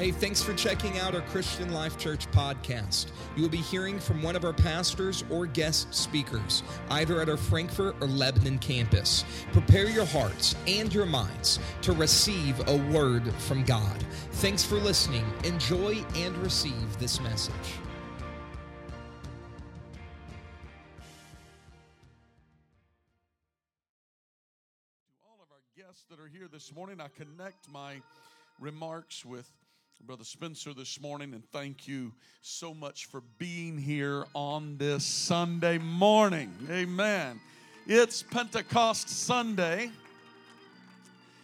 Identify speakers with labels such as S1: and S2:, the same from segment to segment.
S1: Hey, thanks for checking out our Christian Life Church podcast. You will be hearing from one of our pastors or guest speakers, either at our Frankfurt or Lebanon campus. Prepare your hearts and your minds to receive a word from God. Thanks for listening. Enjoy and receive this message.
S2: To all of our guests that are here this morning, I connect my remarks with Brother Spencer this morning, and thank you so much for being here on this Sunday morning. Amen. It's Pentecost Sunday.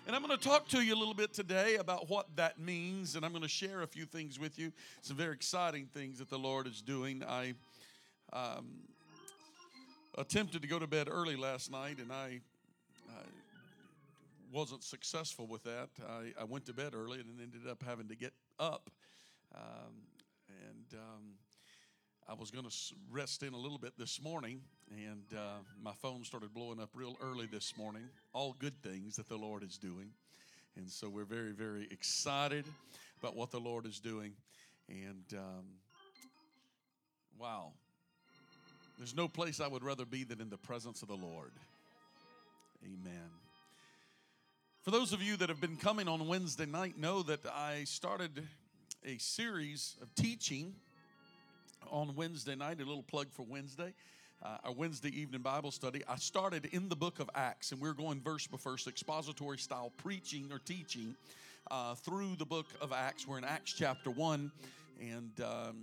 S2: And I'm going to talk to you a little bit today about what that means, and I'm going to share a few things with you. Some very exciting things that the Lord is doing. I um, attempted to go to bed early last night, and I, I wasn't successful with that. I, I went to bed early and ended up having to get up. Um, and um, I was going to rest in a little bit this morning, and uh, my phone started blowing up real early this morning. All good things that the Lord is doing. And so we're very, very excited about what the Lord is doing. And um, wow, there's no place I would rather be than in the presence of the Lord. Amen. For those of you that have been coming on Wednesday night, know that I started a series of teaching on Wednesday night, a little plug for Wednesday. Uh, our Wednesday evening Bible study. I started in the book of Acts, and we're going verse by verse, expository style preaching or teaching uh, through the book of Acts. We're in Acts chapter 1, and um,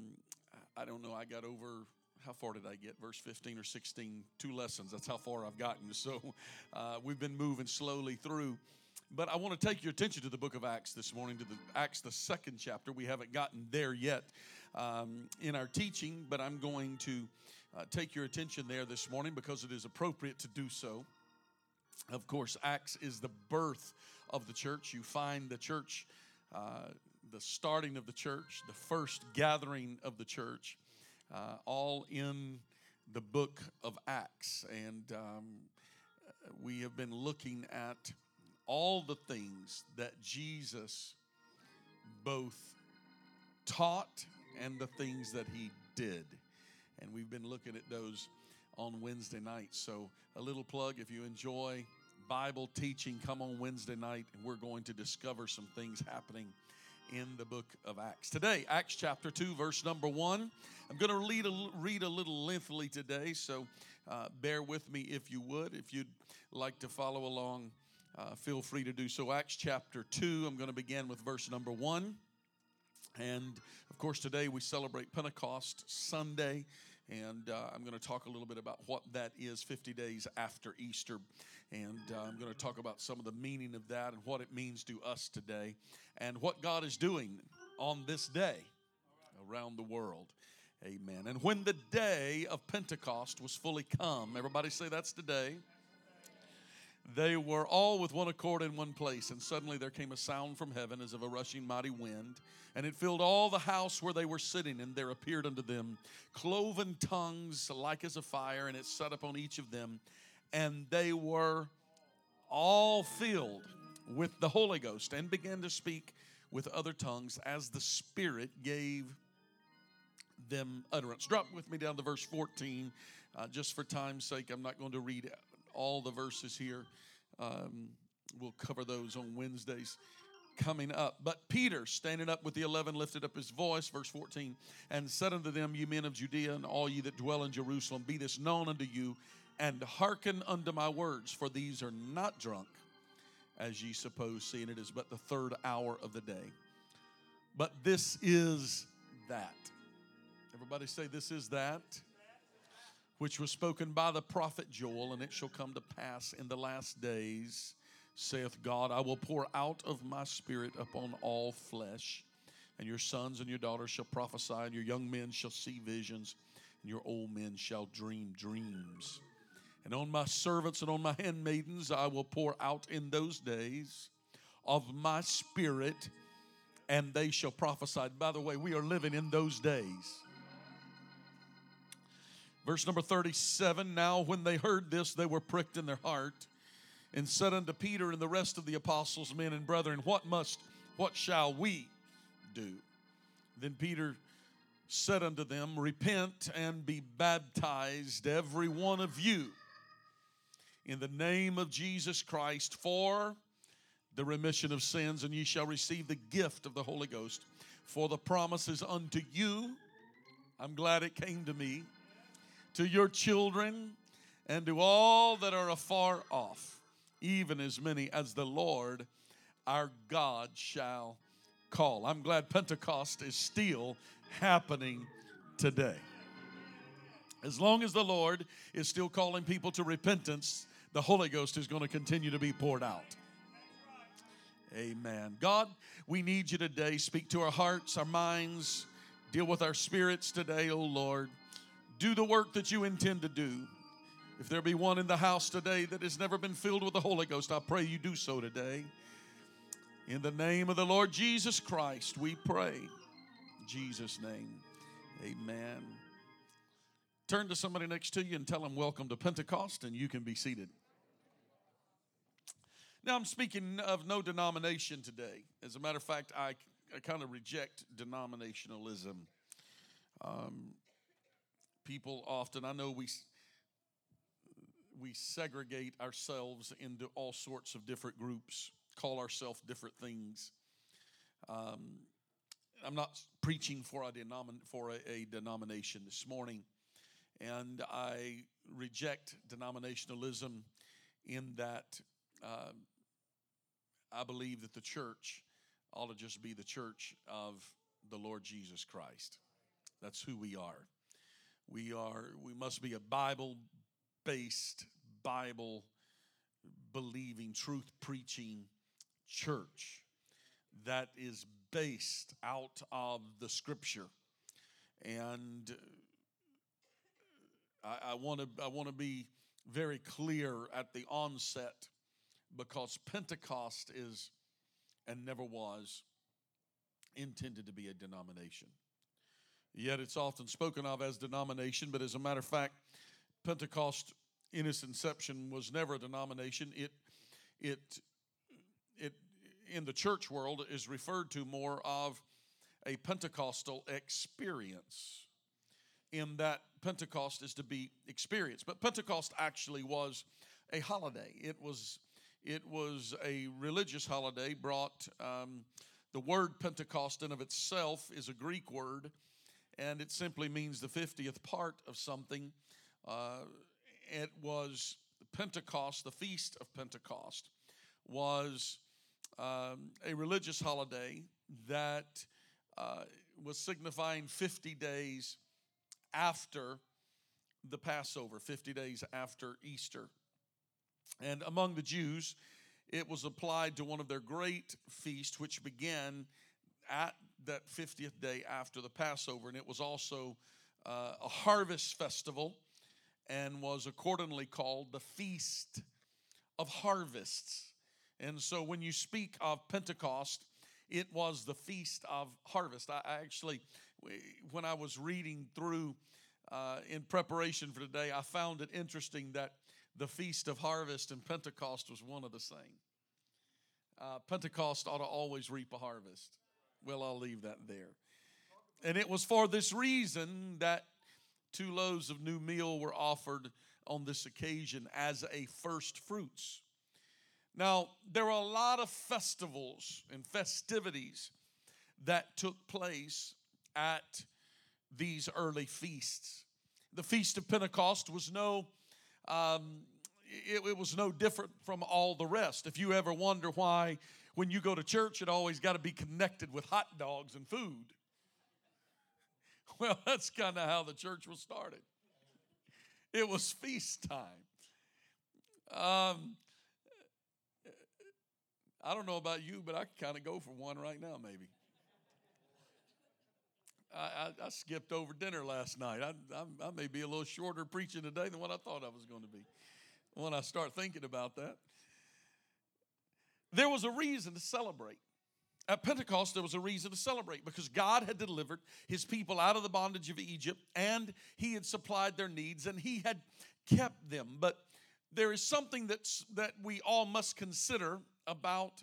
S2: I don't know, I got over how far did I get? Verse 15 or 16, two lessons. That's how far I've gotten. So uh, we've been moving slowly through. But I want to take your attention to the book of Acts this morning, to the Acts, the second chapter. We haven't gotten there yet um, in our teaching, but I'm going to uh, take your attention there this morning because it is appropriate to do so. Of course, Acts is the birth of the church. You find the church, uh, the starting of the church, the first gathering of the church, uh, all in the book of Acts. And um, we have been looking at all the things that Jesus both taught and the things that he did. And we've been looking at those on Wednesday night. So, a little plug if you enjoy Bible teaching, come on Wednesday night and we're going to discover some things happening in the book of Acts. Today, Acts chapter 2, verse number 1. I'm going to read a, read a little lengthily today, so uh, bear with me if you would. If you'd like to follow along, uh, feel free to do so. Acts chapter 2, I'm going to begin with verse number 1. And of course, today we celebrate Pentecost Sunday. And uh, I'm going to talk a little bit about what that is 50 days after Easter. And uh, I'm going to talk about some of the meaning of that and what it means to us today and what God is doing on this day around the world. Amen. And when the day of Pentecost was fully come, everybody say that's today they were all with one accord in one place, and suddenly there came a sound from heaven as of a rushing mighty wind, and it filled all the house where they were sitting, and there appeared unto them cloven tongues like as a fire, and it set upon each of them, and they were all filled with the Holy Ghost, and began to speak with other tongues as the Spirit gave them utterance. Drop with me down to verse 14. Uh, just for time's sake, I'm not going to read all the verses here. Um, we'll cover those on Wednesdays coming up. But Peter, standing up with the eleven, lifted up his voice, verse 14, and said unto them, Ye men of Judea, and all ye that dwell in Jerusalem, be this known unto you, and hearken unto my words, for these are not drunk, as ye suppose, seeing it is but the third hour of the day. But this is that. Everybody say, This is that which was spoken by the prophet Joel, and it shall come to pass in the last days, saith God, I will pour out of my spirit upon all flesh, and your sons and your daughters shall prophesy, and your young men shall see visions, and your old men shall dream dreams. And on my servants and on my handmaidens I will pour out in those days of my spirit, and they shall prophesy. By the way, we are living in those days. Verse number 37 Now, when they heard this, they were pricked in their heart and said unto Peter and the rest of the apostles, men and brethren, What must, what shall we do? Then Peter said unto them, Repent and be baptized, every one of you, in the name of Jesus Christ for the remission of sins, and ye shall receive the gift of the Holy Ghost. For the promise is unto you. I'm glad it came to me to your children and to all that are afar off, even as many as the Lord our God shall call. I'm glad Pentecost is still happening today. As long as the Lord is still calling people to repentance, the Holy Ghost is going to continue to be poured out. Amen. God, we need you today. Speak to our hearts, our minds, deal with our spirits today, oh Lord do the work that you intend to do. If there be one in the house today that has never been filled with the Holy Ghost, I pray you do so today. In the name of the Lord Jesus Christ, we pray. In Jesus' name, amen. Turn to somebody next to you and tell them, Welcome to Pentecost, and you can be seated. Now, I'm speaking of no denomination today. As a matter of fact, I, I kind of reject denominationalism. Um, people often, I know we we segregate ourselves into all sorts of different groups, call ourselves different things. Um, I'm not preaching for a, denomin- for a, a, denomination this morning, and I reject denominationalism in that uh, I believe that the church ought to just be the church of the Lord Jesus Christ. That's who we are. We are we must be a Bible based, Bible believing, truth preaching church that is based out of the scripture. And uh, I want to I want to be very clear at the onset because Pentecost is and never was intended to be a denomination. Yet it's often spoken of as denomination, but as a matter of fact, Pentecost in its inception was never a denomination. It, it, it, in the church world, is referred to more of a Pentecostal experience, in that Pentecost is to be experienced. But Pentecost actually was a holiday. It was, it was a religious holiday. Brought um, the word Pentecost in of itself is a Greek word and it simply means the 50th part of something. Uh, it was Pentecost, the Feast of Pentecost, was um, a religious holiday that uh, was signifying 50 days after the Passover, 50 days after Easter. And among the Jews, it was applied to one of their great feasts, which began at that 50th day after the Passover, and it was also uh, a harvest festival and was accordingly called the Feast of Harvests. And so when you speak of Pentecost, it was the Feast of Harvest. I, actually, when I was reading through uh, in preparation for today, I found it interesting that the Feast of Harvest and Pentecost was one of the same. Uh, Pentecost ought to always reap a harvest. Well, I'll leave that there. And it was for this reason that two loaves of new meal were offered on this occasion as a first fruits. Now, there were a lot of festivals and festivities that took place at these early feasts. The Feast of Pentecost was no, um, it, it was no different from all the rest. If you ever wonder why when you go to church, it always got to be connected with hot dogs and food. Well, that's kind of how the church was started. It was feast time. Um, I don't know about you, but I kind of go for one right now, maybe. I, I, I skipped over dinner last night. I, I, I may be a little shorter preaching today than what I thought I was going to be when I start thinking about that. There was a reason to celebrate. At Pentecost, there was a reason to celebrate because God had delivered his people out of the bondage of Egypt and he had supplied their needs and he had kept them. But there is something that's, that we all must consider about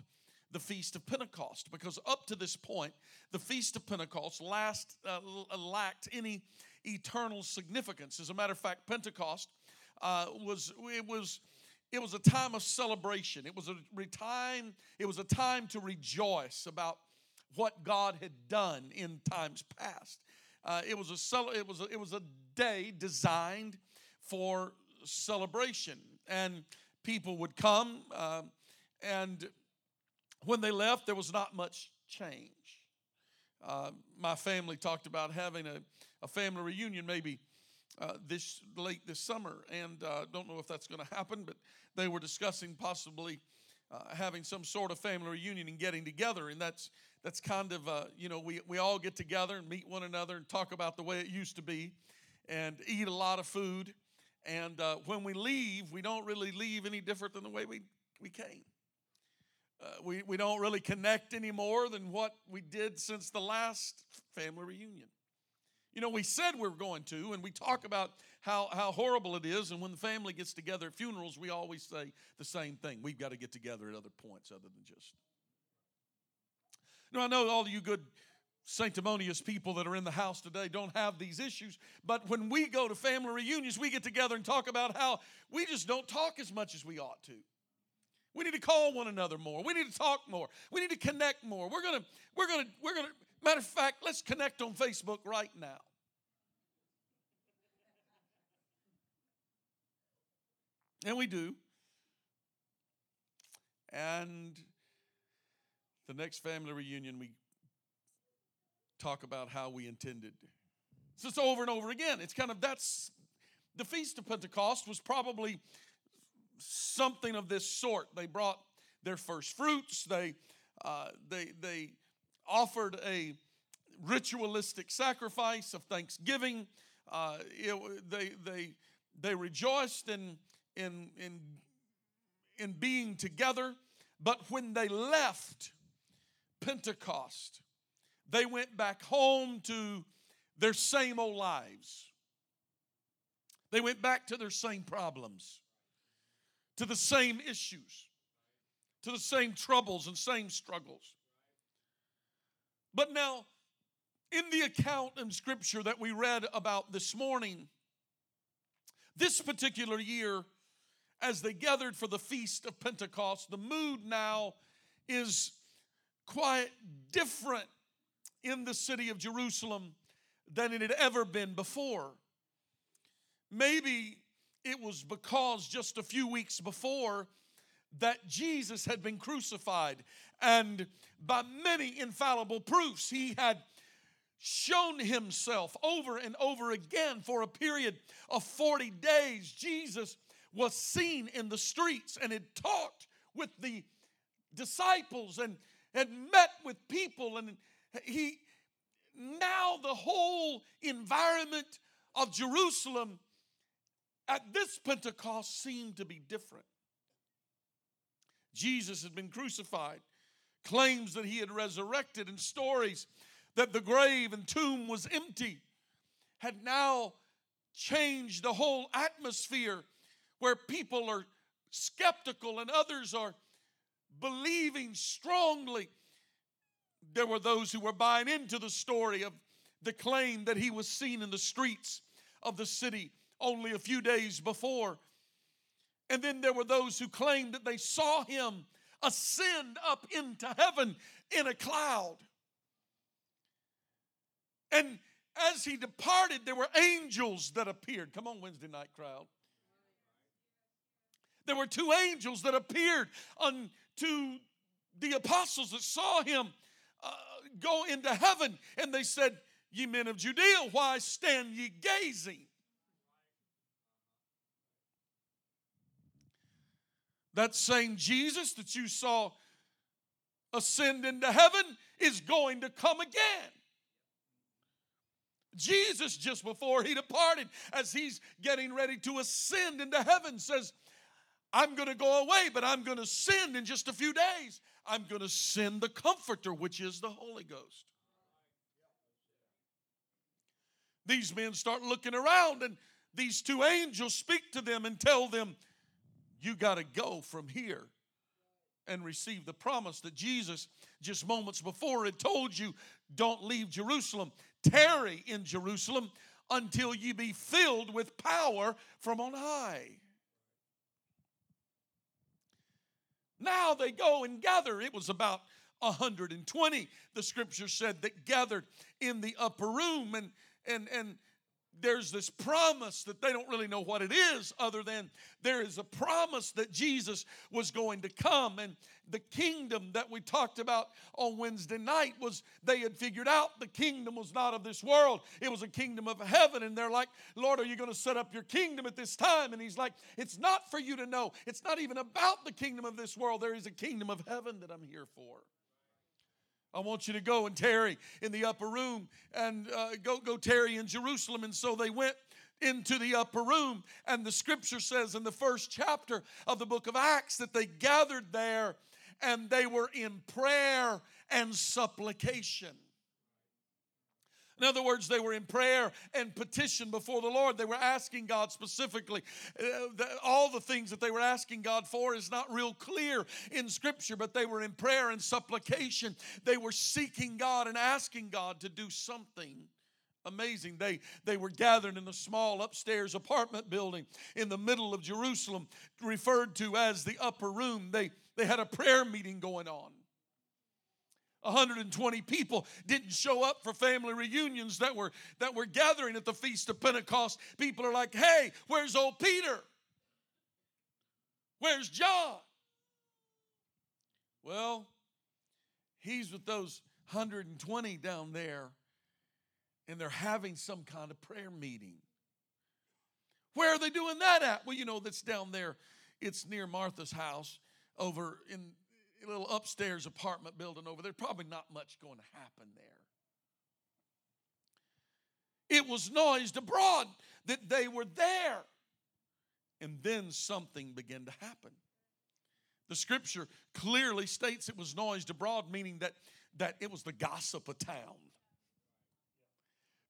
S2: the Feast of Pentecost because up to this point, the Feast of Pentecost last, uh, lacked any eternal significance. As a matter of fact, Pentecost uh, was it was it was a time of celebration. It was a time it was a time to rejoice about what God had done in times past. Uh, it was a it was a, it was a day designed for celebration, and people would come uh, and when they left, there was not much change. Uh, my family talked about having a, a family reunion maybe uh, this late this summer, and uh, don't know if that's going to happen, but they were discussing possibly uh, having some sort of family reunion and getting together, and that's that's kind of uh, you know we we all get together and meet one another and talk about the way it used to be, and eat a lot of food, and uh, when we leave, we don't really leave any different than the way we we came. Uh, we, we don't really connect any more than what we did since the last family reunion. You know, we said we were going to, and we talk about how, how horrible it is. And when the family gets together at funerals, we always say the same thing. We've got to get together at other points other than just. Now, I know all you good sanctimonious people that are in the house today don't have these issues, but when we go to family reunions, we get together and talk about how we just don't talk as much as we ought to. We need to call one another more. We need to talk more. We need to connect more. We're gonna, we're gonna, we're gonna, matter of fact, let's connect on Facebook right now. And we do. And the next family reunion, we talk about how we intended. So it's over and over again. It's kind of that's the Feast of Pentecost was probably something of this sort. They brought their first fruits. They, uh, they, they offered a ritualistic sacrifice of thanksgiving. Uh, it, they, they, they rejoiced in, in, in, in being together. But when they left Pentecost, they went back home to their same old lives. They went back to their same problems to the same issues, to the same troubles and same struggles. But now, in the account in Scripture that we read about this morning, this particular year, as they gathered for the feast of Pentecost, the mood now is quite different in the city of Jerusalem than it had ever been before. Maybe it was because just a few weeks before that Jesus had been crucified, and by many infallible proofs, he had shown himself over and over again for a period of 40 days. Jesus was seen in the streets and had talked with the disciples and had met with people and he now the whole environment of Jerusalem at this Pentecost seemed to be different. Jesus had been crucified, claims that he had resurrected, and stories that the grave and tomb was empty had now changed the whole atmosphere where people are skeptical and others are believing strongly. There were those who were buying into the story of the claim that he was seen in the streets of the city only a few days before. And then there were those who claimed that they saw him ascend up into heaven in a cloud. And as he departed, there were angels that appeared. Come on, Wednesday night crowd. There were two angels that appeared unto the apostles that saw him uh, go into heaven, and they said, Ye men of Judea, why stand ye gazing? That same Jesus that you saw ascend into heaven is going to come again. Jesus, just before he departed, as he's getting ready to ascend into heaven, says, I'm going to go away, but I'm going to send in just a few days. I'm going to send the Comforter, which is the Holy Ghost. These men start looking around, and these two angels speak to them and tell them, You got to go from here and receive the promise that Jesus, just moments before, had told you don't leave Jerusalem. Tarry in Jerusalem until you be filled with power from on high. Now they go and gather. It was about 120, the scripture said, that gathered in the upper room. And, and, and there's this promise that they don't really know what it is, other than there is a promise that Jesus was going to come. And the kingdom that we talked about on Wednesday night was they had figured out the kingdom was not of this world, it was a kingdom of heaven. And they're like, Lord, are you going to set up your kingdom at this time? And He's like, It's not for you to know. It's not even about the kingdom of this world. There is a kingdom of heaven that I'm here for. I want you to go and tarry in the upper room and uh, go, go tarry in Jerusalem. And so they went into the upper room. And the scripture says in the first chapter of the book of Acts that they gathered there and they were in prayer and supplication. In other words, they were in prayer and petition before the Lord. They were asking God specifically. Uh, all the things that they were asking God for is not real clear in Scripture, but they were in prayer and supplication. They were seeking God and asking God to do something amazing. They, they were gathered in a small upstairs apartment building in the middle of Jerusalem, referred to as the upper room. They, they had a prayer meeting going on. 120 people didn't show up for family reunions that were that were gathering at the feast of pentecost. People are like hey where's old peter? Where's john? Well he's with those 120 down there and they're having some kind of prayer meeting. Where are they doing that at? Well you know that's down there. It's near martha's house over in little upstairs apartment building over there. Probably not much going to happen there. It was noised abroad that they were there. And then something began to happen. The scripture clearly states it was noised abroad, meaning that, that it was the gossip of town.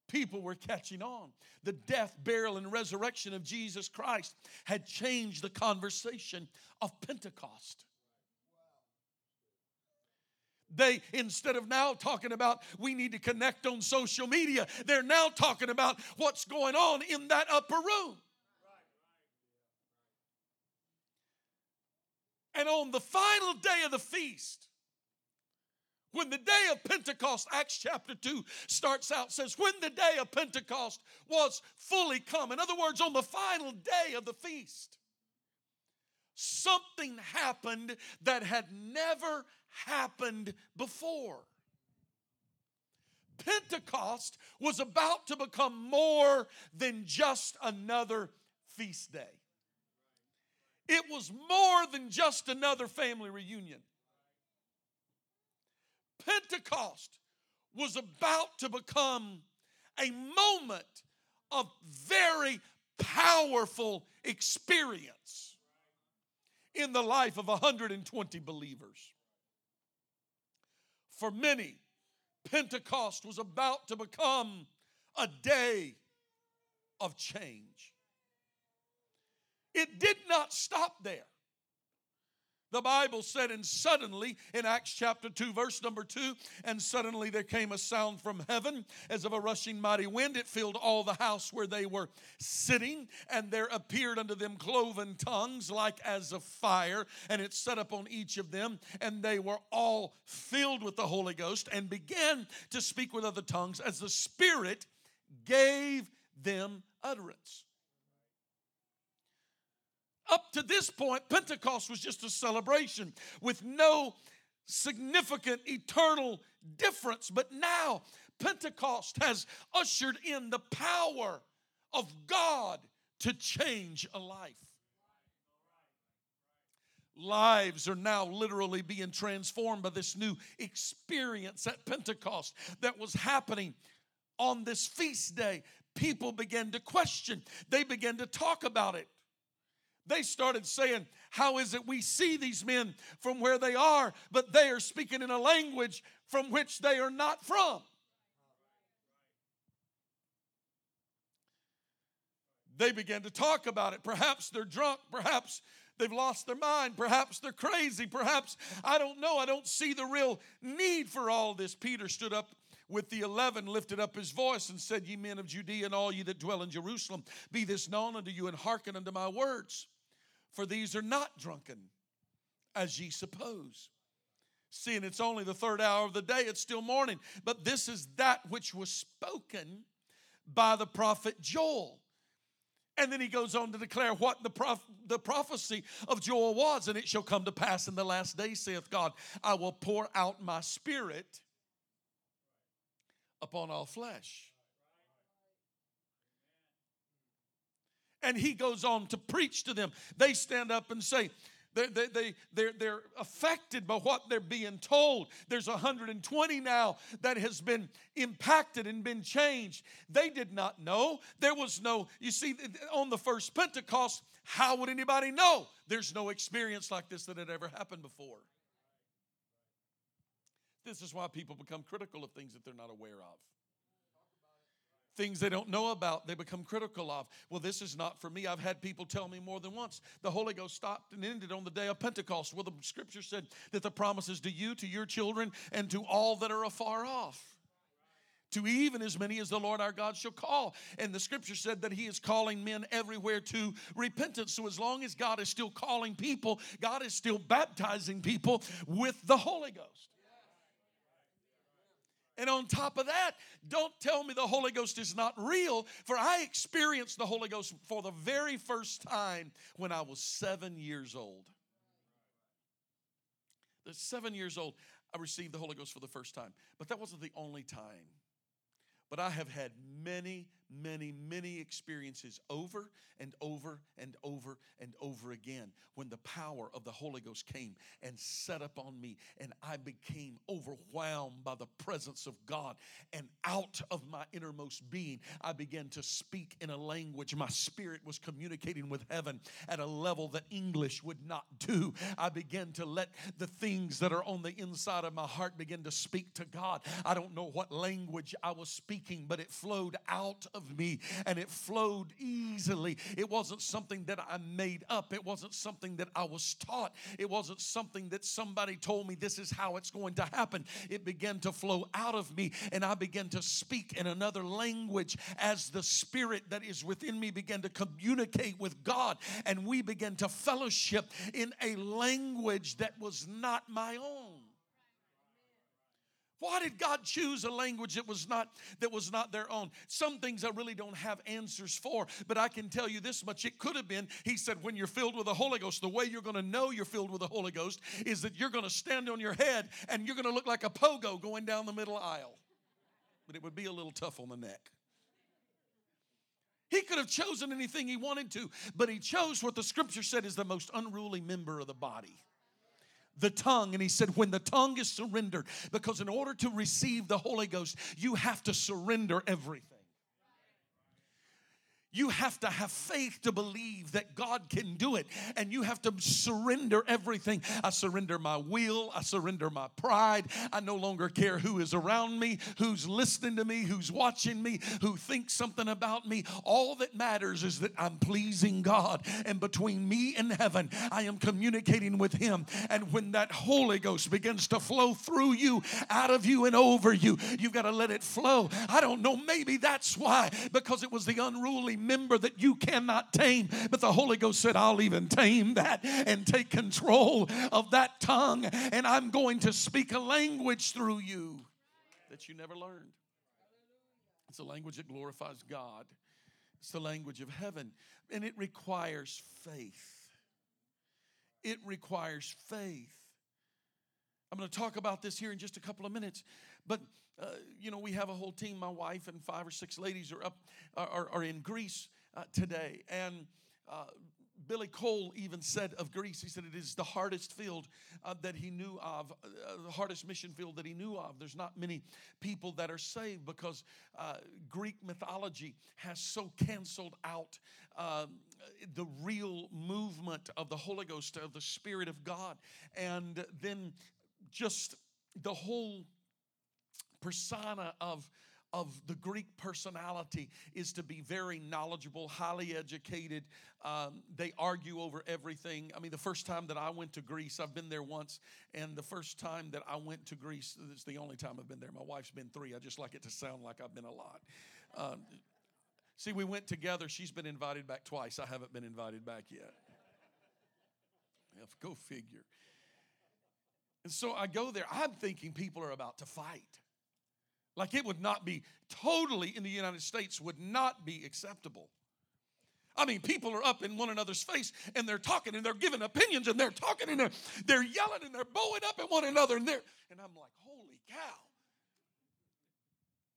S2: People were catching on. The death, burial, and resurrection of Jesus Christ had changed the conversation of Pentecost. They, instead of now talking about we need to connect on social media, they're now talking about what's going on in that upper room. And on the final day of the feast, when the day of Pentecost, Acts chapter 2 starts out, says, when the day of Pentecost was fully come. In other words, on the final day of the feast, something happened that had never happened before. Pentecost was about to become more than just another feast day. It was more than just another family reunion. Pentecost was about to become a moment of very powerful experience in the life of 120 believers. For many, Pentecost was about to become a day of change. It did not stop there. The Bible said, and suddenly, in Acts chapter 2, verse number 2, and suddenly there came a sound from heaven as of a rushing mighty wind. It filled all the house where they were sitting, and there appeared unto them cloven tongues like as of fire, and it set upon each of them, and they were all filled with the Holy Ghost and began to speak with other tongues as the Spirit gave them utterance. Up to this point, Pentecost was just a celebration with no significant eternal difference. But now, Pentecost has ushered in the power of God to change a life. Lives are now literally being transformed by this new experience at Pentecost that was happening on this feast day. People began to question, they began to talk about it. They started saying, How is it we see these men from where they are, but they are speaking in a language from which they are not from? They began to talk about it. Perhaps they're drunk. Perhaps they've lost their mind. Perhaps they're crazy. Perhaps, I don't know. I don't see the real need for all this. Peter stood up with the eleven, lifted up his voice and said, Ye men of Judea and all ye that dwell in Jerusalem, be this known unto you and hearken unto my words. For these are not drunken, as ye suppose. Seeing it's only the third hour of the day, it's still morning. But this is that which was spoken by the prophet Joel. And then he goes on to declare what the, prof- the prophecy of Joel was. And it shall come to pass in the last days, saith God, I will pour out my spirit upon all flesh. And he goes on to preach to them. They stand up and say, they, they, they, they're, they're affected by what they're being told. There's 120 now that has been impacted and been changed. They did not know. There was no, you see, on the first Pentecost, how would anybody know? There's no experience like this that had ever happened before. This is why people become critical of things that they're not aware of things they don't know about, they become critical of. Well, this is not for me. I've had people tell me more than once the Holy Ghost stopped and ended on the day of Pentecost. Well, the scripture said that the promise is to you, to your children, and to all that are afar off. To even as many as the Lord our God shall call. And the scripture said that He is calling men everywhere to repentance. So, as long as God is still calling people, God is still baptizing people with the Holy Ghost. And on top of that, don't tell me the Holy Ghost is not real, for I experienced the Holy Ghost for the very first time when I was seven years old. The seven years old, I received the Holy Ghost for the first time. But that wasn't the only time. But I have had many, many, many experiences over and over and over and over again when the power of the Holy Ghost came and set upon me, and I became overwhelmed by the presence of God. And out of my innermost being, I began to speak in a language. My spirit was communicating with heaven at a level that English would not do. I began to let the things that are on the inside of my heart begin to speak to God. I don't know what language I was speaking, but it flowed out of of me and it flowed easily. It wasn't something that I made up, it wasn't something that I was taught, it wasn't something that somebody told me this is how it's going to happen. It began to flow out of me and I began to speak in another language as the spirit that is within me began to communicate with God and we began to fellowship in a language that was not my own. Why did God choose a language that was not that was not their own? Some things I really don't have answers for, but I can tell you this much. It could have been, he said, when you're filled with the Holy Ghost, the way you're going to know you're filled with the Holy Ghost is that you're going to stand on your head and you're going to look like a pogo going down the middle aisle. But it would be a little tough on the neck. He could have chosen anything he wanted to, but he chose what the scripture said is the most unruly member of the body the tongue. And he said, when the tongue is surrendered, because in order to receive the Holy Ghost, you have to surrender everything. You have to have faith to believe that God can do it. And you have to surrender everything. I surrender my will. I surrender my pride. I no longer care who is around me, who's listening to me, who's watching me, who thinks something about me. All that matters is that I'm pleasing God. And between me and heaven, I am communicating with Him. And when that Holy Ghost begins to flow through you, out of you, and over you, you've got to let it flow. I don't know. Maybe that's why, because it was the unruly member that you cannot tame. But the Holy Ghost said, I'll even tame that and take control of that tongue. And I'm going to speak a language through you that you never learned. It's a language that glorifies God, it's the language of heaven. And it requires faith. It requires faith. I'm going to talk about this here in just a couple of minutes. But uh, you know, we have a whole team. My wife and five or six ladies are up, are, are in Greece uh, today, and uh, Billy Cole even said of Greece, he said it is the hardest field uh, that he knew of, uh, the hardest mission field that he knew of. There's not many people that are saved because uh, Greek mythology has so canceled out um, the real movement of the Holy Ghost, of the Spirit of God. And then just the whole persona of of the Greek personality is to be very knowledgeable, highly educated. Um, they argue over everything. I mean, the first time that I went to Greece, I've been there once, and the first time that I went to Greece, it's the only time I've been there. My wife's been three. I just like it to sound like I've been a lot. Um, see, we went together. She's been invited back twice. I haven't been invited back yet. Go figure. And so I go there. I'm thinking people are about to fight. Like it would not be totally in the United States, would not be acceptable. I mean, people are up in one another's face and they're talking and they're giving opinions and they're talking and they're, they're yelling and they're bowing up at one another and they're, and I'm like, holy cow.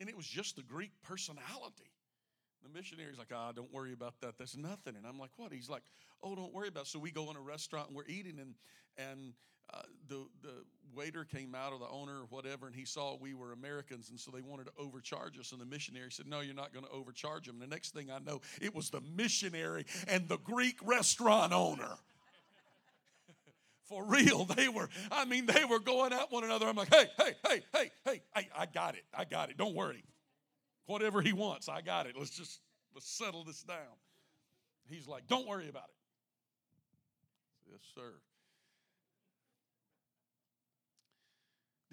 S2: And it was just the Greek personality. The missionary's like, ah, don't worry about that. That's nothing. And I'm like, what? He's like, oh, don't worry about it. So we go in a restaurant and we're eating and, and uh, the, the waiter came out or the owner or whatever and he saw we were Americans and so they wanted to overcharge us. And the missionary said no you're not going to overcharge them. And the next thing I know it was the missionary and the Greek restaurant owner. For real they were I mean they were going at one another. I'm like hey hey hey hey hey I, I got it I got it don't worry. Whatever he wants I got it let's just let's settle this down. He's like don't worry about it. Yes sir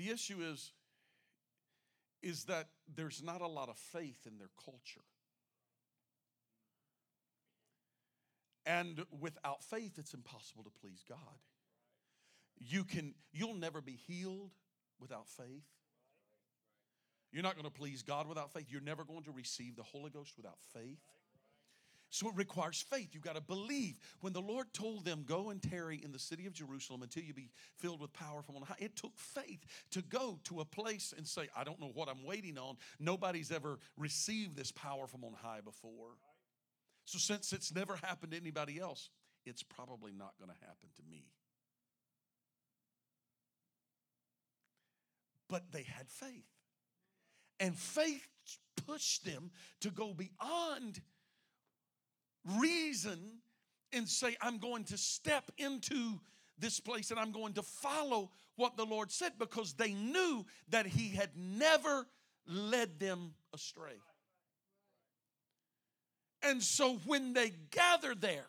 S2: The issue is, is that there's not a lot of faith in their culture. And without faith, it's impossible to please God. You can, you'll never be healed without faith. You're not going to please God without faith. You're never going to receive the Holy Ghost without faith. So it requires faith. You've got to believe. When the Lord told them, Go and tarry in the city of Jerusalem until you be filled with power from on high, it took faith to go to a place and say, I don't know what I'm waiting on. Nobody's ever received this power from on high before. So since it's never happened to anybody else, it's probably not going to happen to me. But they had faith. And faith pushed them to go beyond reason and say, I'm going to step into this place and I'm going to follow what the Lord said because they knew that He had never led them astray. And so when they gather there,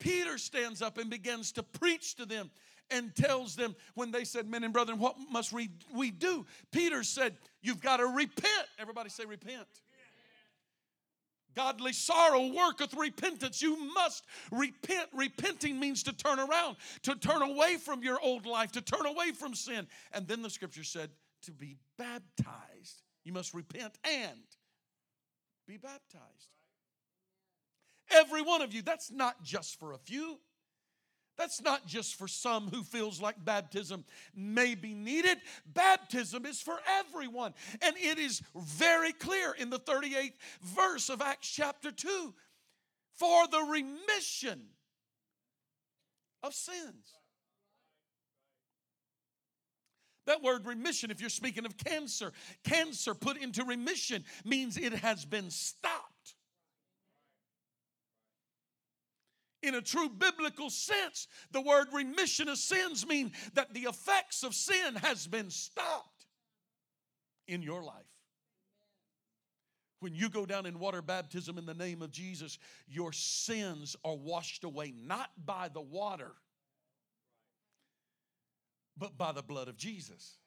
S2: Peter stands up and begins to preach to them and tells them when they said, Men and brethren, what must we, we do? Peter said, You've got to repent. Everybody say, Repent. Godly sorrow worketh repentance. You must repent. Repenting means to turn around, to turn away from your old life, to turn away from sin. And then the scripture said to be baptized. You must repent and be baptized. Every one of you, that's not just for a few. That's not just for some who feels like baptism may be needed. Baptism is for everyone. And it is very clear in the 38th verse of Acts chapter 2 for the remission of sins. That word remission, if you're speaking of cancer, cancer put into remission means it has been stopped. In a true biblical sense, the word remission of sins mean that the effects of sin has been stopped in your life. When you go down in water baptism in the name of Jesus, your sins are washed away not by the water, but by the blood of Jesus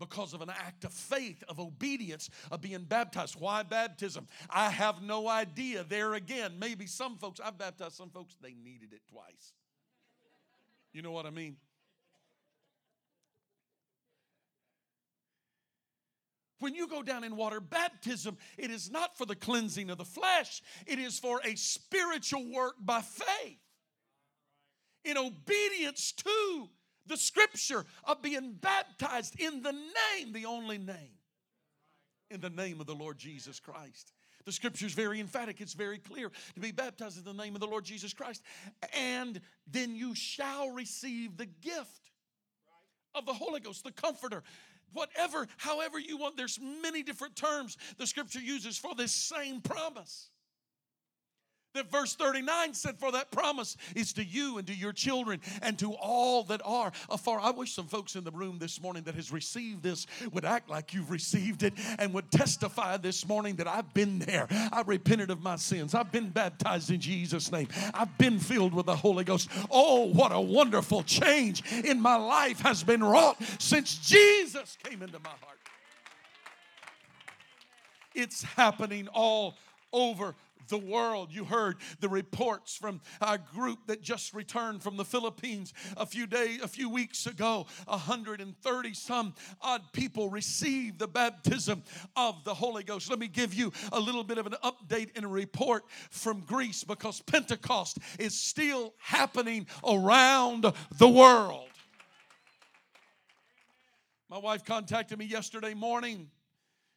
S2: because of an act of faith, of obedience, of being baptized. Why baptism? I have no idea. There again, maybe some folks, I've baptized some folks, they needed it twice. You know what I mean? When you go down in water baptism, it is not for the cleansing of the flesh, it is for a spiritual work by faith. In obedience to the scripture of being baptized in the name, the only name, in the name of the Lord Jesus Christ. The scripture is very emphatic, it's very clear to be baptized in the name of the Lord Jesus Christ. And then you shall receive the gift of the Holy Ghost, the Comforter. Whatever, however you want, there's many different terms the scripture uses for this same promise that verse 39 said for that promise is to you and to your children and to all that are afar. I wish some folks in the room this morning that has received this would act like you've received it and would testify this morning that i've been there. I repented of my sins. I've been baptized in jesus name. I've been filled with the holy ghost. Oh what a wonderful change in my life has been wrought since jesus came into my heart. It's happening all over the world. You heard the reports from a group that just returned from the Philippines a few days, a few weeks ago. 130 some odd people received the baptism of the Holy Ghost. Let me give you a little bit of an update and a report from Greece because Pentecost is still happening around the world. My wife contacted me yesterday morning.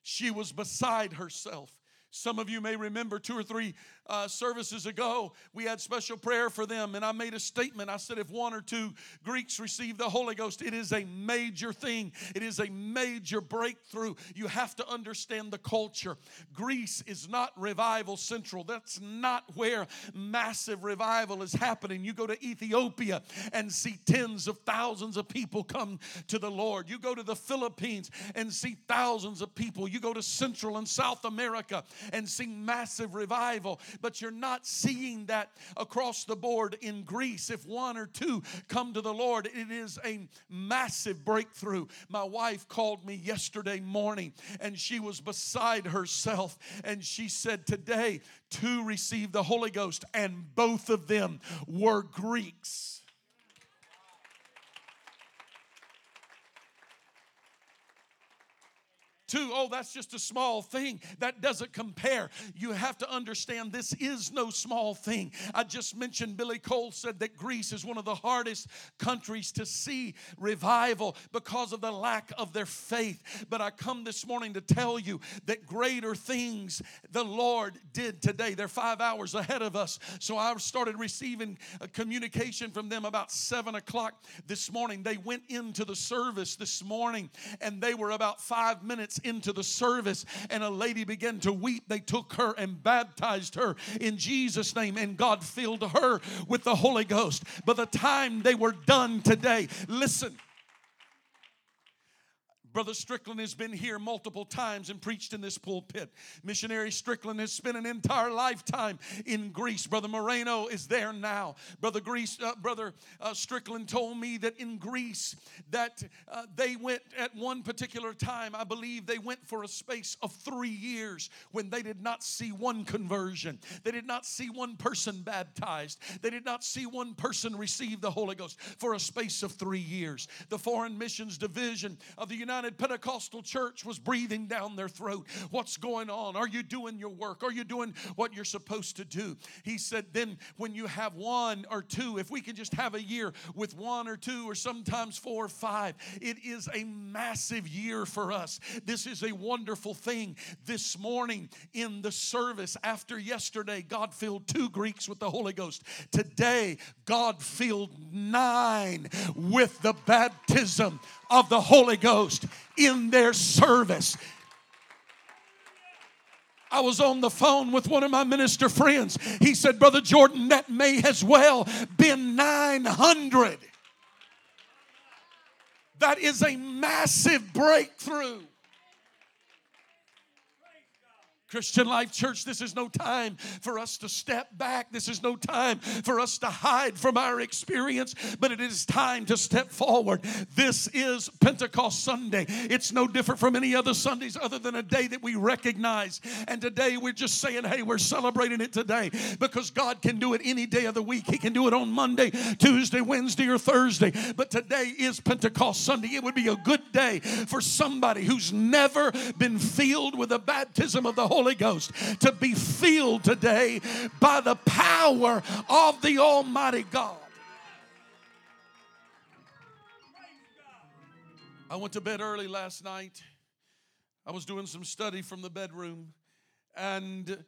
S2: She was beside herself. Some of you may remember two or three uh, services ago, we had special prayer for them, and I made a statement. I said, if one or two Greeks receive the Holy Ghost, it is a major thing, it is a major breakthrough. You have to understand the culture. Greece is not revival central, that's not where massive revival is happening. You go to Ethiopia and see tens of thousands of people come to the Lord. You go to the Philippines and see thousands of people. You go to Central and South America and see massive revival but you're not seeing that across the board in Greece. If one or two come to the Lord, it is a massive breakthrough. My wife called me yesterday morning and she was beside herself and she said, Today, two received the Holy Ghost, and both of them were Greeks. Two, oh, that's just a small thing. That doesn't compare. You have to understand this is no small thing. I just mentioned Billy Cole said that Greece is one of the hardest countries to see revival because of the lack of their faith. But I come this morning to tell you that greater things the Lord did today. They're five hours ahead of us. So I started receiving a communication from them about seven o'clock this morning. They went into the service this morning and they were about five minutes into the service and a lady began to weep. They took her and baptized her in Jesus' name, and God filled her with the Holy Ghost. By the time they were done today, listen. Brother Strickland has been here multiple times and preached in this pulpit. Missionary Strickland has spent an entire lifetime in Greece. Brother Moreno is there now. Brother Greece, uh, Brother uh, Strickland told me that in Greece that uh, they went at one particular time. I believe they went for a space of three years when they did not see one conversion. They did not see one person baptized. They did not see one person receive the Holy Ghost for a space of three years. The Foreign Missions Division of the United United Pentecostal Church was breathing down their throat. What's going on? Are you doing your work? Are you doing what you're supposed to do? He said, then when you have one or two, if we can just have a year with one or two or sometimes four or five, it is a massive year for us. This is a wonderful thing. This morning in the service after yesterday, God filled two Greeks with the Holy Ghost. Today, God filled nine with the baptism of the Holy Ghost in their service. I was on the phone with one of my minister friends. He said, Brother Jordan, that may as well been 900. That is a massive breakthrough. Christian Life Church, this is no time for us to step back. This is no time for us to hide from our experience, but it is time to step forward. This is Pentecost Sunday. It's no different from any other Sundays other than a day that we recognize. And today we're just saying, hey, we're celebrating it today because God can do it any day of the week. He can do it on Monday, Tuesday, Wednesday, or Thursday. But today is Pentecost Sunday. It would be a good day for somebody who's never been filled with the baptism of the Holy Holy Ghost to be filled today by the power of the Almighty God. I went to bed early last night. I was doing some study from the bedroom, And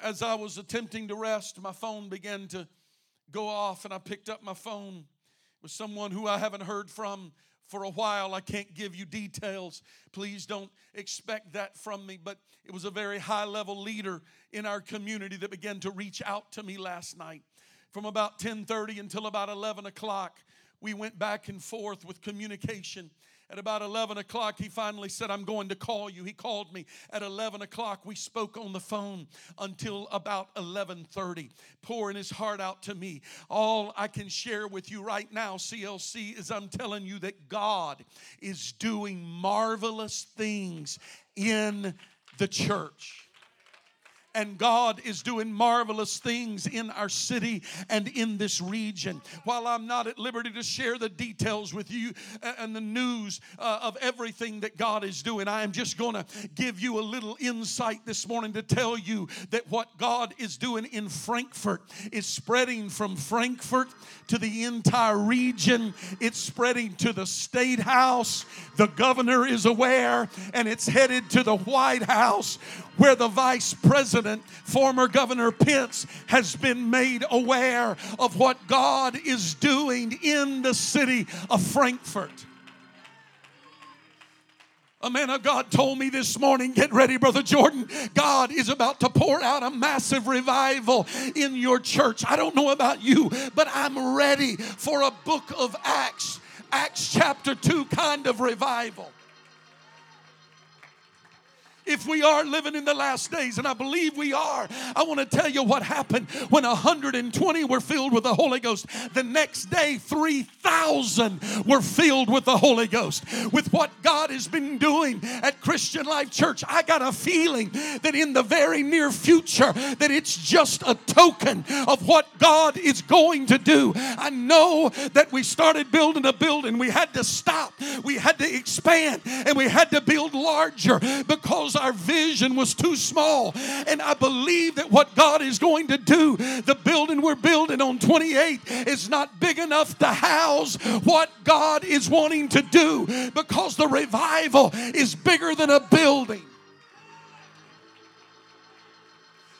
S2: as I was attempting to rest, my phone began to go off, and I picked up my phone with someone who I haven't heard from for a while. I can't give you details. Please don't expect that from me. But it was a very high level leader in our community that began to reach out to me last night. From about 10:30 until about 11 o'clock, we went back and forth with communication. At about 11 o'clock, he finally said, I'm going to call you. He called me at 11 o'clock. We spoke on the phone until about 11.30, pouring his heart out to me. All I can share with you right now, CLC, is I'm telling you that God is doing marvelous things in the church and God is doing marvelous things in our city and in this region. While I'm not at liberty to share the details with you and the news uh, of everything that God is doing, I am just going to give you a little insight this morning to tell you that what God is doing in Frankfort is spreading from Frankfort to the entire region. It's spreading to the state house. The governor is aware, and it's headed to the White House where the vice president, former Governor Pence, has been made aware of what God is doing in the city of Frankfort. A man of God told me this morning, get ready, Brother Jordan. God is about to pour out a massive revival in your church. I don't know about you, but I'm ready for a book of Acts, Acts chapter 2 kind of revival if we are living in the last days, and I believe we are, I want to tell you what happened when 120 were filled with the Holy Ghost. The next day, 3,000 were filled with the Holy Ghost. With what God has been doing at Christian Life Church, I got a feeling that in the very near future, that it's just a token of what God is going to do. I know that we started building a building, we had to stop, we had to expand, and we had to build larger because our vision was too small. And I believe that what God is going to do, the building we're building on 28 is not big enough to house what God is wanting to do because the revival is bigger than a building.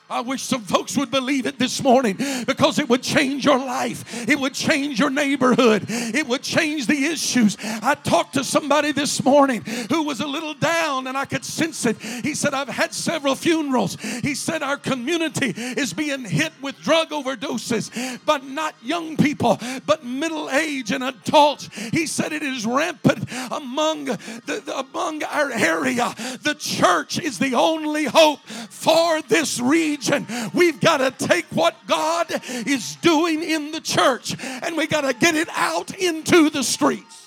S2: I wish some folks would believe it this morning because it would change your life. It would change your neighborhood. It would change the issues. I talked to somebody this morning who was a little down and I could sense it. He said, I've had several funerals. He said, Our community is being hit with drug overdoses, but not young people, but middle age and adults. He said, It is rampant among, the, among our area. The church is the only hope for this region region. We've got to take what God is doing in the church and we got to get it out into the streets.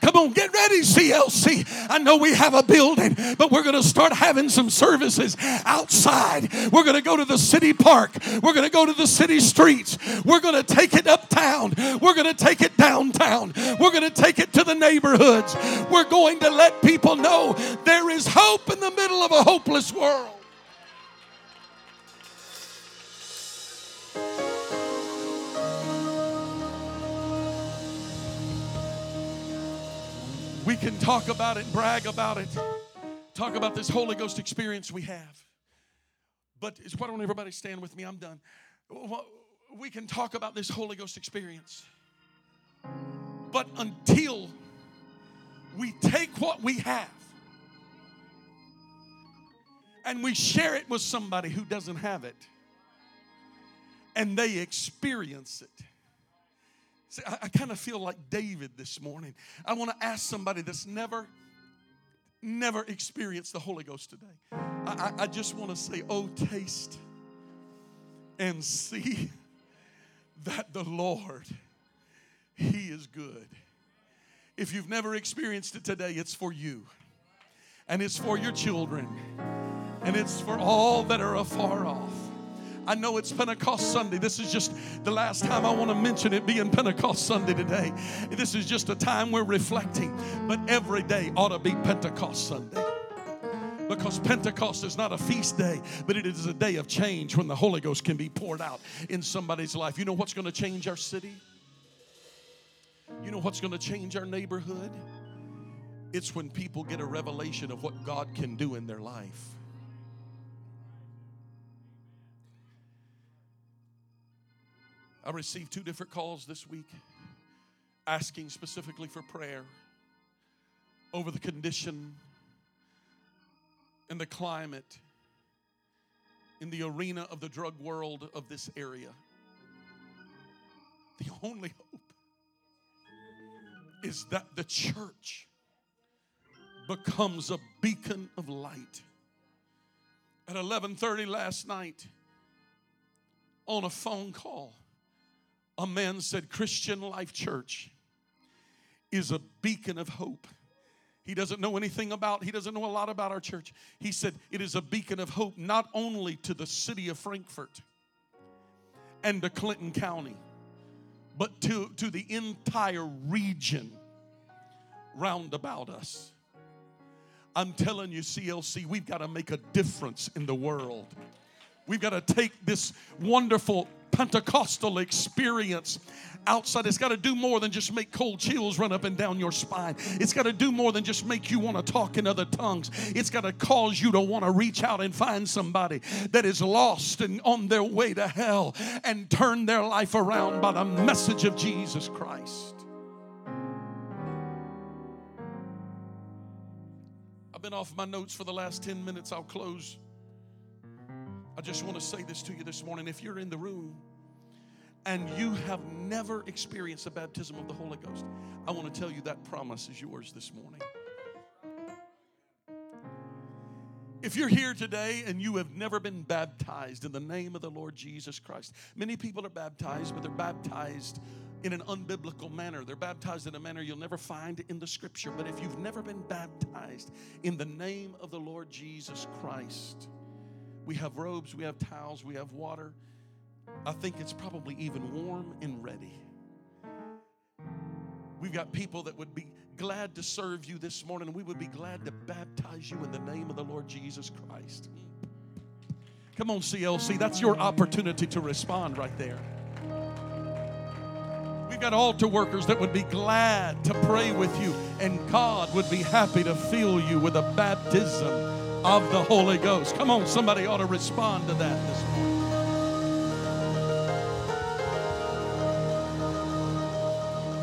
S2: Come on, get ready, CLC. I know we have a building, but we're going to start having some services outside. We're going to go to the city park. We're going to go to the city streets. We're going to take it uptown. We're going to take it downtown. We're going to take it to the neighborhoods. We're going to let people know there is hope in the middle of a hopeless world. We can talk about it, brag about it, talk about this Holy Ghost experience we have. But why don't everybody stand with me? I'm done. We can talk about this Holy Ghost experience. But until we take what we have and we share it with somebody who doesn't have it and they experience it See, I, I kind of feel like David this morning. I want to ask somebody that's never, never experienced the Holy Ghost today. I, I, I just want to say, oh, taste and see that the Lord, He is good. If you've never experienced it today, it's for you. And it's for your children. And it's for all that are afar off. I know it's Pentecost Sunday. This is just the last time I want to mention it being Pentecost Sunday today. This is just a time we're reflecting, but every day ought to be Pentecost Sunday because Pentecost is not a feast day, but it is a day of change when the Holy Ghost can be poured out in somebody's life. You know what's going to change our city? You know what's going to change our neighborhood? It's when people get a revelation of what God can do in their life. I received two different calls this week asking specifically for prayer over the condition and the climate in the arena of the drug world of this area. The only hope is that the church becomes a beacon of light. At 11:30 last night on a phone call, a man said Christian Life Church is a beacon of hope. He doesn't know anything about, he doesn't know a lot about our church. He said it is a beacon of hope not only to the city of Frankfort and to Clinton County, but to, to the entire region round about us. I'm telling you, CLC, we've got to make a difference in the world. We've got to take this wonderful Pentecostal experience outside. It's got to do more than just make cold chills run up and down your spine. It's got to do more than just make you want to talk in other tongues. It's got to cause you to want to reach out and find somebody that is lost and on their way to hell and turn their life around by the message of Jesus Christ. I've been off my notes for the last 10 minutes. I'll close. I just want to say this to you this morning. If you're in the room and you have never experienced the baptism of the Holy Ghost, I want to tell you that promise is yours this morning. If you're here today and you have never been baptized in the name of the Lord Jesus Christ, many people are baptized, but they're baptized in an unbiblical manner. They're baptized in a manner you'll never find in the scripture. But if you've never been baptized in the name of the Lord Jesus Christ, we have robes, we have towels, we have water. I think it's probably even warm and ready. We've got people that would be glad to serve you this morning. We would be glad to baptize you in the name of the Lord Jesus Christ. Come on, CLC, that's your opportunity to respond right there. We've got altar workers that would be glad to pray with you, and God would be happy to fill you with a baptism of the Holy Ghost. Come on, somebody ought to respond to that this morning.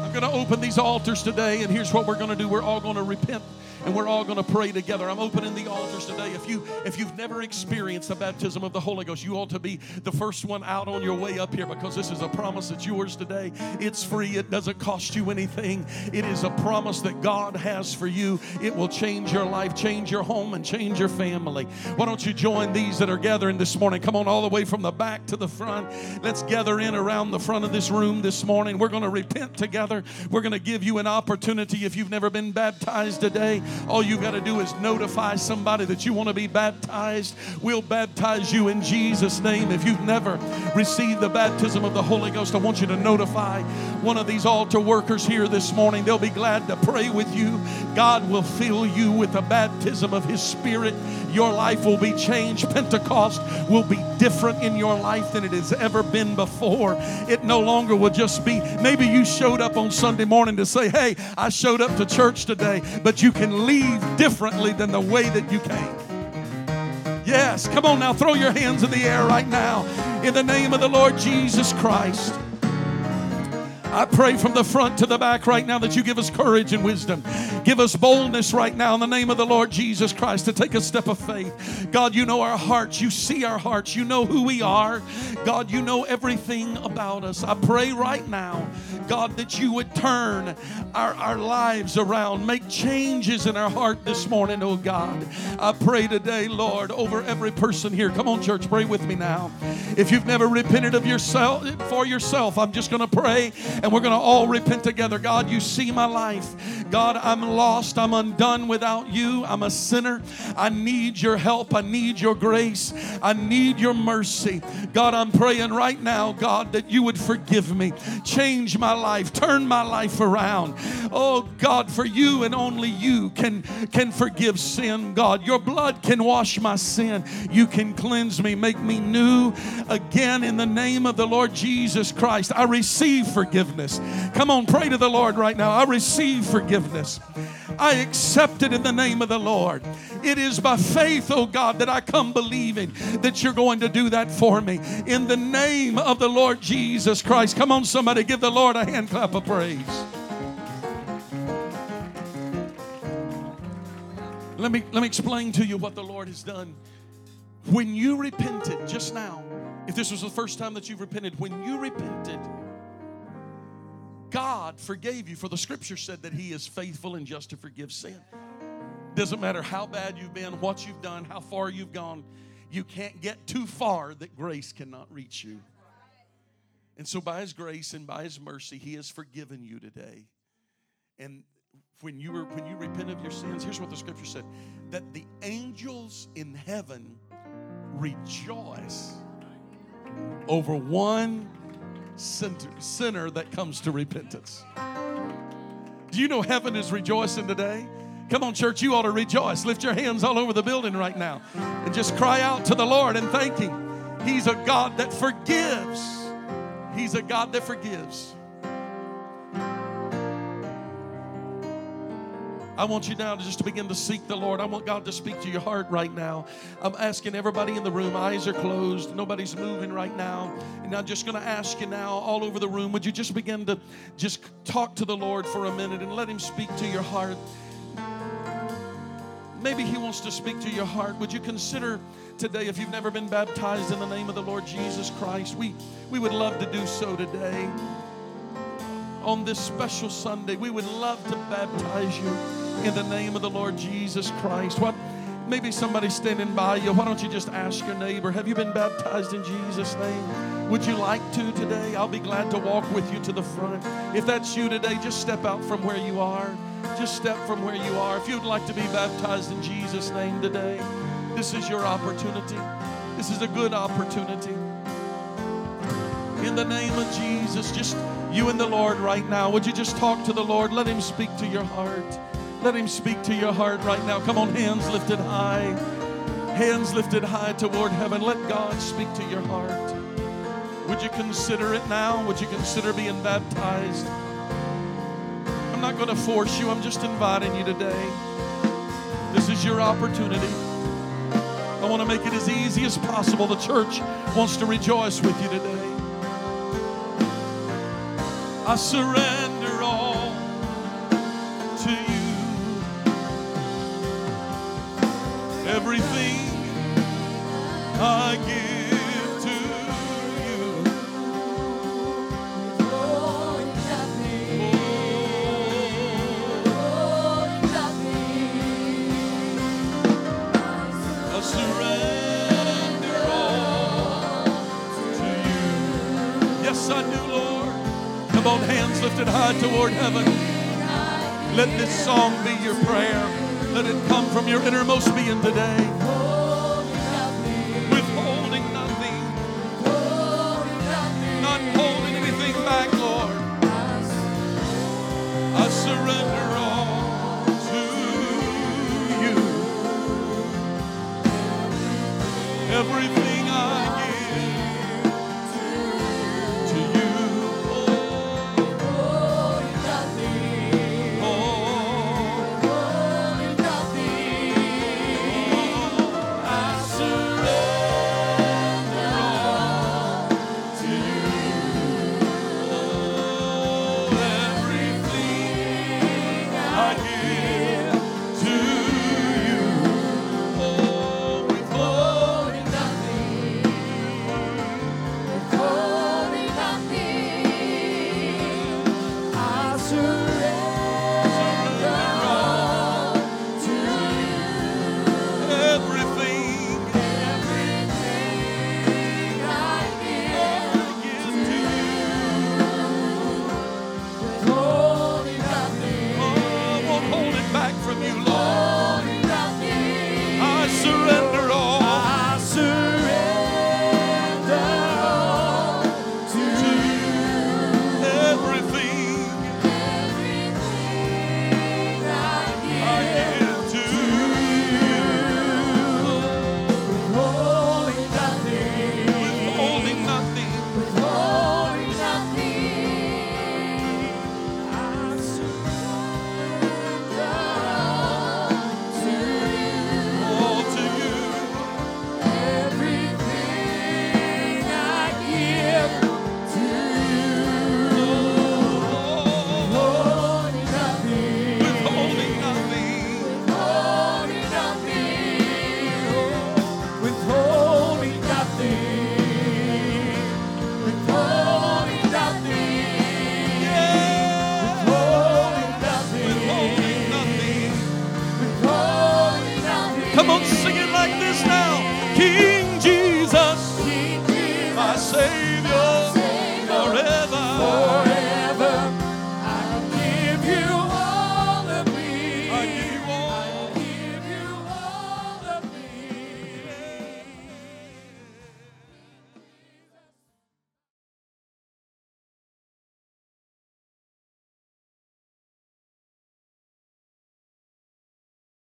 S2: I'm going to open these altars today, and here's what we're going to do. We're all going to repent and we're all going to pray together. I'm opening the altars today. If you if you've never experienced the baptism of the Holy Ghost, you ought to be the first one out on your way up here because this is a promise that's yours today. It's free. It doesn't cost you anything. It is a promise that God has for you. It will change your life, change your home, and change your family. Why don't you join these that are gathering this morning? Come on, all the way from the back to the front. Let's gather in around the front of this room this morning. We're going to repent together. We're going to give you an opportunity if you've never been baptized today. All you've got to do is notify somebody that you want to be baptized. We'll baptize you in Jesus' name. If you've never received the baptism of the Holy Ghost, I want you to notify one of these altar workers here this morning. They'll be glad to pray with you. God will fill you with the baptism of His Spirit. Your life will be changed. Pentecost will be different in your life than it has ever been before. It no longer will just be maybe you showed up on Sunday morning to say, Hey, I showed up to church today, but you can leave differently than the way that you came. Yes, come on now, throw your hands in the air right now in the name of the Lord Jesus Christ. I pray from the front to the back right now that you give us courage and wisdom. Give us boldness right now in the name of the Lord Jesus Christ to take a step of faith. God, you know our hearts. You see our hearts. You know who we are. God, you know everything about us. I pray right now, God, that you would turn our, our lives around, make changes in our heart this morning, oh God. I pray today, Lord, over every person here. Come on, church, pray with me now. If you've never repented of yourself for yourself, I'm just going to pray and we're going to all repent together. God, you see my life. God, I'm lost. I'm undone without you. I'm a sinner. I need your help. I need your grace. I need your mercy. God, I'm praying right now, God, that you would forgive me, change my life, turn my life around. Oh, God, for you and only you can, can forgive sin, God. Your blood can wash my sin. You can cleanse me, make me new again in the name of the Lord Jesus Christ. I receive forgiveness forgiveness. Come on, pray to the Lord right now. I receive forgiveness. I accept it in the name of the Lord. It is by faith, oh God, that I come believing that you're going to do that for me. In the name of the Lord Jesus Christ. Come on, somebody, give the Lord a hand clap of praise. Let me, let me explain to you what the Lord has done. When you repented just now, if this was the first time that you've repented, when you repented, God forgave you, for the scripture said that He is faithful and just to forgive sin. Doesn't matter how bad you've been, what you've done, how far you've gone, you can't get too far that grace cannot reach you. And so, by His grace and by His mercy, He has forgiven you today. And when you were when you repent of your sins, here's what the scripture said: that the angels in heaven rejoice over one sinner that comes to repentance. Do you know heaven is rejoicing today? Come on, church, you ought to rejoice. Lift your hands all over the building right now and just cry out to the Lord and thank Him. He's a God that forgives. He's a God that forgives. I want you now to just begin to seek the Lord. I want God to speak to your heart right now. I'm asking everybody in the room, eyes are closed, nobody's moving right now. And I'm just going to ask you now, all over the room, would you just begin to just talk to the Lord for a minute and let Him speak to your heart? Maybe He wants to speak to your heart. Would you consider today, if you've never been baptized in the name of the Lord Jesus Christ, we, we would love to do so today. On this special Sunday, we would love to baptize you in the name of the Lord Jesus Christ. What? Maybe somebody standing by you. Why don't you just ask your neighbor, Have you been baptized in Jesus' name? Would you like to today? I'll be glad to walk with you to the front. If that's you today, just step out from where you are. Just step from where you are. If you'd like to be baptized in Jesus' name today, this is your opportunity. This is a good opportunity. In the name of Jesus, just you and the Lord right now, would you just talk to the Lord? Let Him speak to your heart. Let Him speak to your heart right now. Come on, hands lifted high. Hands lifted high toward heaven. Let God speak to your heart. Would you consider it now? Would you consider being baptized? I'm not going to force you, I'm just inviting you today. This is your opportunity. I want to make it as easy as possible. The church wants to rejoice with you today. I surrender all to you. Everything I give to you. Lord, I surrender all to you. Yes, I do, Lord. Come on, hands lifted high toward heaven. Let this song be your prayer. Let it come from your innermost being today.